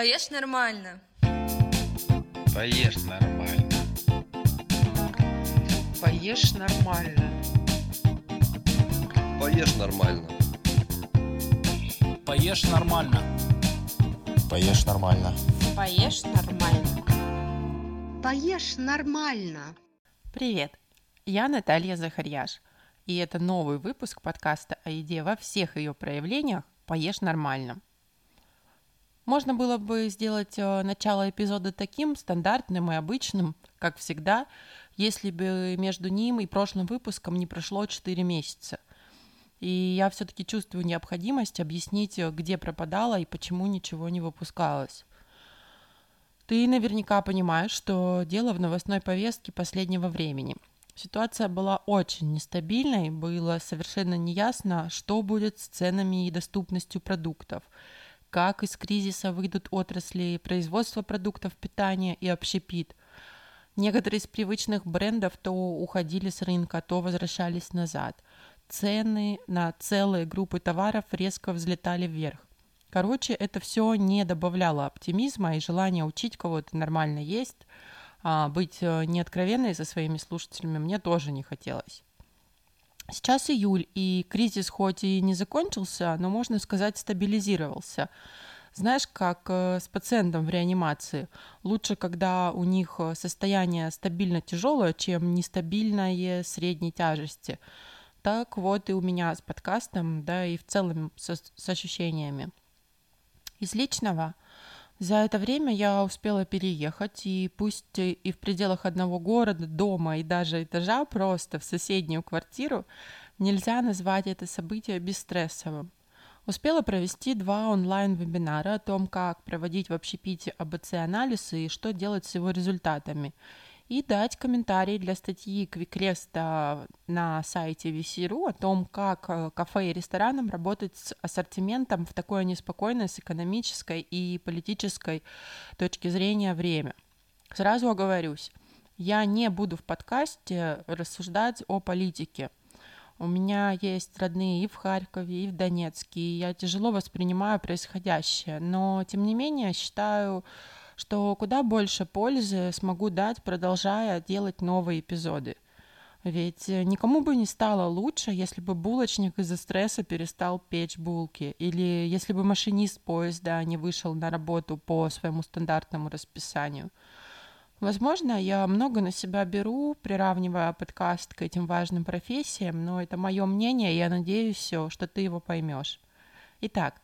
Поешь нормально. Поешь нормально. Поешь нормально. Поешь нормально. Поешь нормально. Поешь нормально. Поешь нормально. Поешь нормально. Привет, я Наталья Захарьяш, и это новый выпуск подкаста о еде во всех ее проявлениях «Поешь нормально». Можно было бы сделать э, начало эпизода таким стандартным и обычным, как всегда, если бы между ним и прошлым выпуском не прошло 4 месяца. И я все-таки чувствую необходимость объяснить, э, где пропадала и почему ничего не выпускалось. Ты наверняка понимаешь, что дело в новостной повестке последнего времени. Ситуация была очень нестабильной, было совершенно неясно, что будет с ценами и доступностью продуктов – как из кризиса выйдут отрасли производства продуктов питания и общепит. Некоторые из привычных брендов то уходили с рынка, то возвращались назад. Цены на целые группы товаров резко взлетали вверх. Короче, это все не добавляло оптимизма и желания учить кого-то нормально есть, а быть э, неоткровенной со своими слушателями мне тоже не хотелось. Сейчас июль, и кризис хоть и не закончился, но, можно сказать, стабилизировался. Знаешь, как э, с пациентом в реанимации. Лучше, когда у них э, состояние стабильно тяжелое, чем нестабильное средней тяжести. Так вот и у меня с подкастом, да и в целом со, с ощущениями. Из личного – за это время я успела переехать, и пусть и в пределах одного города, дома и даже этажа, просто в соседнюю квартиру, нельзя назвать это событие бесстрессовым. Успела провести два онлайн-вебинара о том, как проводить в общепите АБЦ-анализ и что делать с его результатами – и дать комментарий для статьи Квикреста на сайте VC.ru о том, как э, кафе и ресторанам работать с ассортиментом в такое неспокойное с экономической и политической точки зрения время. Сразу оговорюсь, я не буду в подкасте рассуждать о политике. У меня есть родные и в Харькове, и в Донецке, и я тяжело воспринимаю происходящее, но тем не менее считаю что куда больше пользы смогу дать, продолжая делать новые эпизоды. Ведь э, никому бы не стало лучше, если бы булочник из-за стресса перестал печь булки, или если бы машинист поезда не вышел на работу по своему стандартному расписанию. Возможно, я много на себя беру, приравнивая подкаст к этим важным профессиям, но это мое мнение, и я надеюсь, что ты его поймешь. Итак,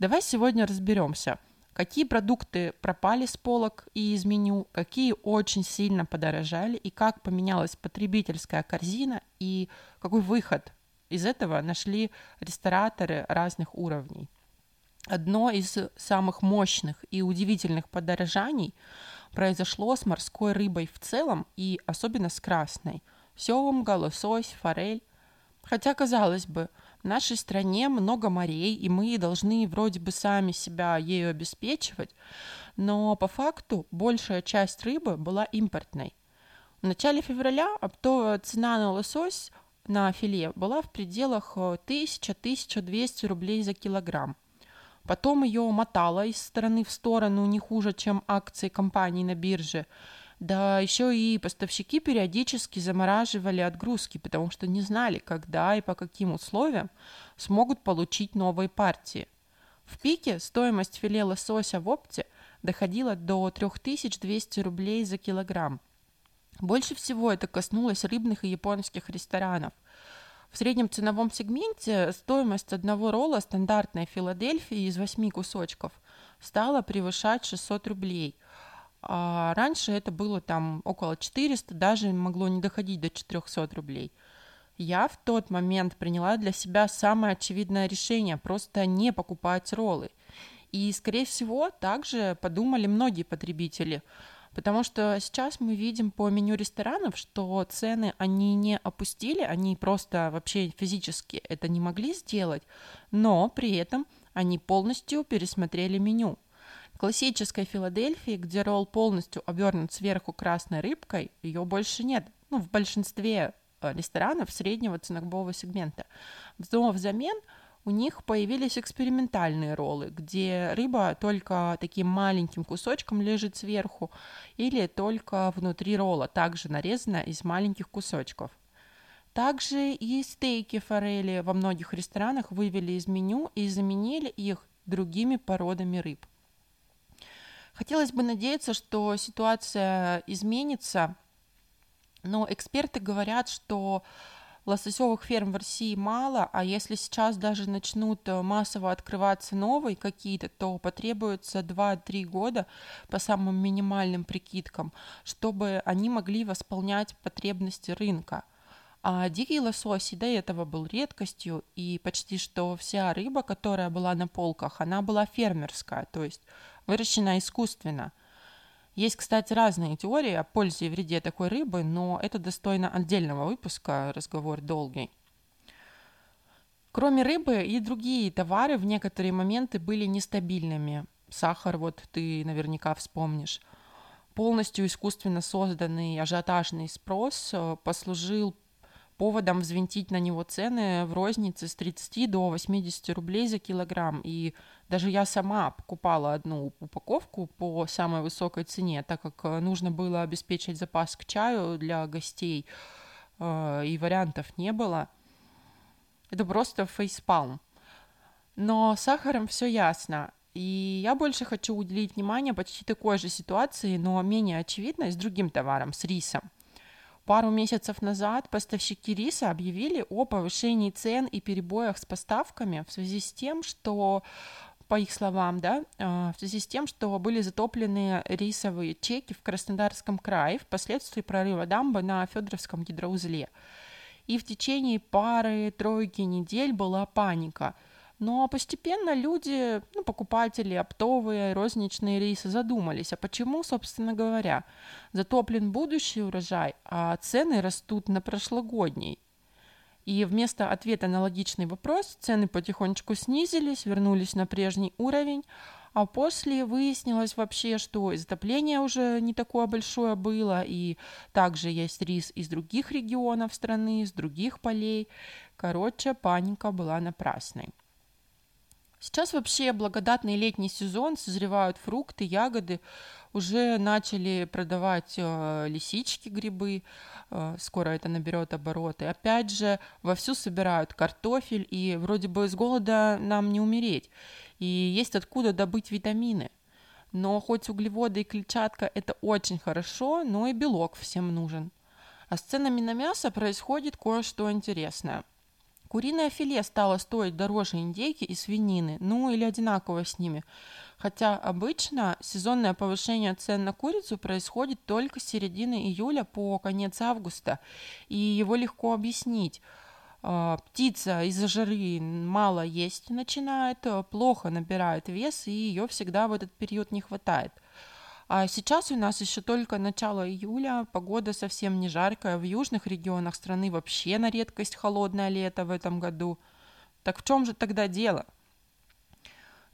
давай сегодня разберемся – какие продукты пропали с полок и из меню, какие очень сильно подорожали и как поменялась потребительская корзина и какой выход из этого нашли рестораторы разных уровней. Одно из самых мощных и удивительных подорожаний произошло с морской рыбой в целом и особенно с красной. Семга, лосось, форель. Хотя, казалось бы, в нашей стране много морей, и мы должны вроде бы сами себя ею обеспечивать, но по факту большая часть рыбы была импортной. В начале февраля оптовая цена на лосось на филе была в пределах 1000-1200 э, рублей за килограмм. Потом ее мотало из стороны в сторону не хуже, чем акции компаний на бирже – да еще и поставщики периодически замораживали отгрузки, потому что не знали, когда и по каким условиям смогут получить новые партии. В пике стоимость филе лосося в опте доходила до 3200 рублей за килограмм. Больше всего это коснулось рыбных и японских ресторанов. В среднем ценовом сегменте стоимость одного ролла стандартной Филадельфии из 8 кусочков стала превышать 600 рублей – а раньше это было там около 400, даже могло не доходить до 400 рублей. Я в тот момент приняла для себя самое очевидное решение – просто не покупать роллы. И, скорее всего, также подумали многие потребители, потому что сейчас мы видим по меню ресторанов, что цены они не опустили, они просто вообще физически это не могли сделать, но при этом они полностью пересмотрели меню – классической Филадельфии, где ролл полностью обернут сверху красной рыбкой, ее больше нет. Ну, в большинстве э, ресторанов среднего ценового сегмента. Но взамен у них появились экспериментальные роллы, где рыба только таким маленьким кусочком лежит сверху или только внутри ролла, также нарезана из маленьких кусочков. Также и стейки форели во многих ресторанах вывели из меню и заменили их другими породами рыб. Хотелось бы надеяться, что ситуация изменится, но эксперты говорят, что лососевых ферм в России мало, а если сейчас даже начнут э, массово открываться новые какие-то, то потребуется 2-3 года по самым минимальным прикидкам, чтобы они могли восполнять потребности рынка. А дикий лосось и до этого был редкостью, и почти что вся рыба, которая была на полках, она была фермерская, то есть выращена искусственно. Есть, кстати, разные теории о пользе и вреде такой рыбы, но это достойно отдельного выпуска, разговор долгий. Кроме рыбы и другие товары в некоторые моменты были нестабильными. Сахар, вот ты наверняка вспомнишь. Полностью искусственно созданный ажиотажный спрос э, послужил поводом взвинтить на него цены в рознице с 30 до 80 рублей за килограмм. И даже я сама покупала одну упаковку по самой высокой цене, так как э, нужно было обеспечить запас к чаю для гостей, э, и вариантов не было. Это просто фейспалм. Но с сахаром все ясно. И я больше хочу уделить внимание почти такой же ситуации, но менее очевидной, с другим товаром, с рисом. Пару месяцев назад поставщики риса объявили о повышении цен и перебоях с поставками в связи с тем, что по их словам, да, а, в связи с тем, что были затоплены рисовые чеки в Краснодарском крае впоследствии прорыва дамбы на Федоровском гидроузле. И в течение пары-тройки недель была паника – но постепенно люди, ну, покупатели, оптовые, розничные рейсы задумались, а почему, собственно говоря, затоплен будущий урожай, а цены растут на прошлогодний. И вместо ответа на логичный вопрос цены потихонечку снизились, вернулись на прежний уровень, а после выяснилось вообще, что затопление уже не такое большое было, и также есть рис из других регионов страны, из других полей. Короче, паника была напрасной. Сейчас вообще благодатный летний сезон, созревают фрукты, ягоды, уже начали продавать э, лисички, грибы, э, скоро это наберет обороты. Опять же, вовсю собирают картофель, и вроде бы с голода нам не умереть. И есть откуда добыть витамины. Но хоть углеводы и клетчатка это очень хорошо, но и белок всем нужен. А с ценами на мясо происходит кое-что интересное – Куриное филе стало стоить дороже индейки и свинины, ну или одинаково с ними. Хотя обычно сезонное повышение цен на курицу происходит только с середины июля по конец августа, и его легко объяснить. А, птица из-за жары мало есть начинает, плохо набирает вес, и ее всегда в этот период не хватает – а сейчас у нас еще только начало июля, погода совсем не жаркая, в южных регионах страны вообще на редкость холодное лето в этом году. Так в чем же тогда дело?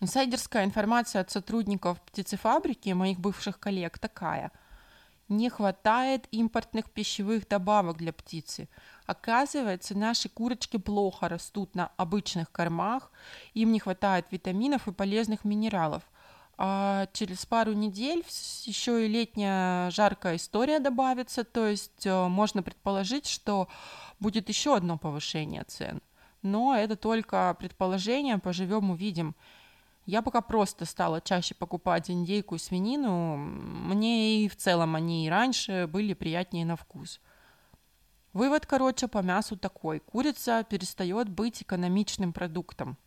Инсайдерская информация от сотрудников птицефабрики, моих бывших коллег, такая. Не хватает импортных пищевых добавок для птицы. Оказывается, наши курочки плохо растут на обычных кормах, им не хватает витаминов и полезных минералов а через пару недель еще и летняя жаркая история добавится, то есть э, можно предположить, что будет еще одно повышение цен. Но это только предположение, поживем увидим. Я пока просто стала чаще покупать индейку и свинину. Мне и в целом они и раньше были приятнее на вкус. Вывод, короче, по мясу такой. Курица перестает быть экономичным продуктом.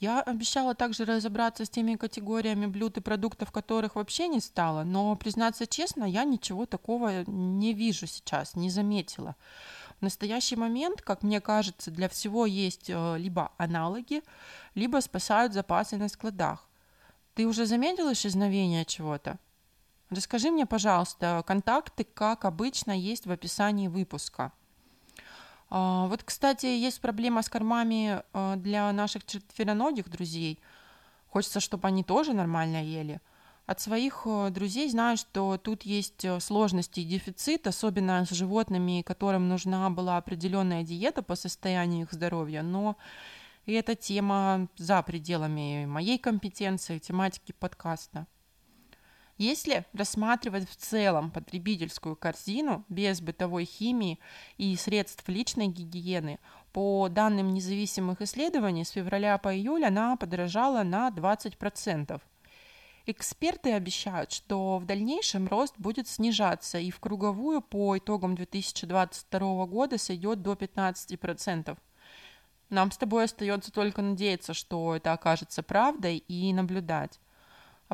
Я обещала также разобраться с теми категориями блюд и продуктов, которых вообще не стало, но, признаться честно, я ничего такого не вижу сейчас, не заметила. В настоящий момент, как мне кажется, для всего есть э, либо аналоги, либо спасают запасы на складах. Ты уже заметил исчезновение чего-то? Расскажи мне, пожалуйста, контакты, как обычно, есть в описании выпуска. А, вот, кстати, есть проблема с кормами а, для наших четвероногих друзей. Хочется, чтобы они тоже нормально ели. От своих э, друзей знаю, что тут есть сложности и дефицит, особенно с животными, которым нужна была определенная диета по состоянию их здоровья, но И эта тема за пределами моей компетенции, тематики подкаста. Если рассматривать в целом потребительскую корзину без бытовой химии и средств личной гигиены, по данным независимых исследований, с февраля по июль она подорожала на 20%. Эксперты обещают, что в дальнейшем рост будет снижаться и в круговую по итогам 2022 года сойдет до 15%. Нам с тобой остается только надеяться, что это окажется правдой и наблюдать.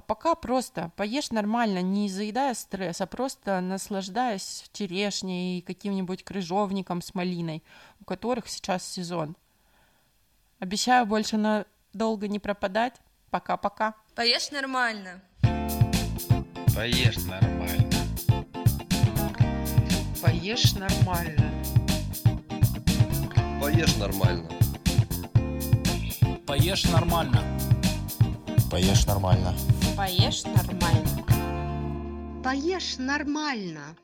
А пока просто поешь нормально, не заедая стресс, а просто наслаждаясь черешней и каким-нибудь крыжовником с малиной, у которых сейчас сезон. Обещаю больше на долго не пропадать. Пока-пока. Поешь нормально. Поешь нормально. Поешь нормально. Поешь нормально. Поешь нормально. Поешь нормально. Поешь нормально. Поешь нормально.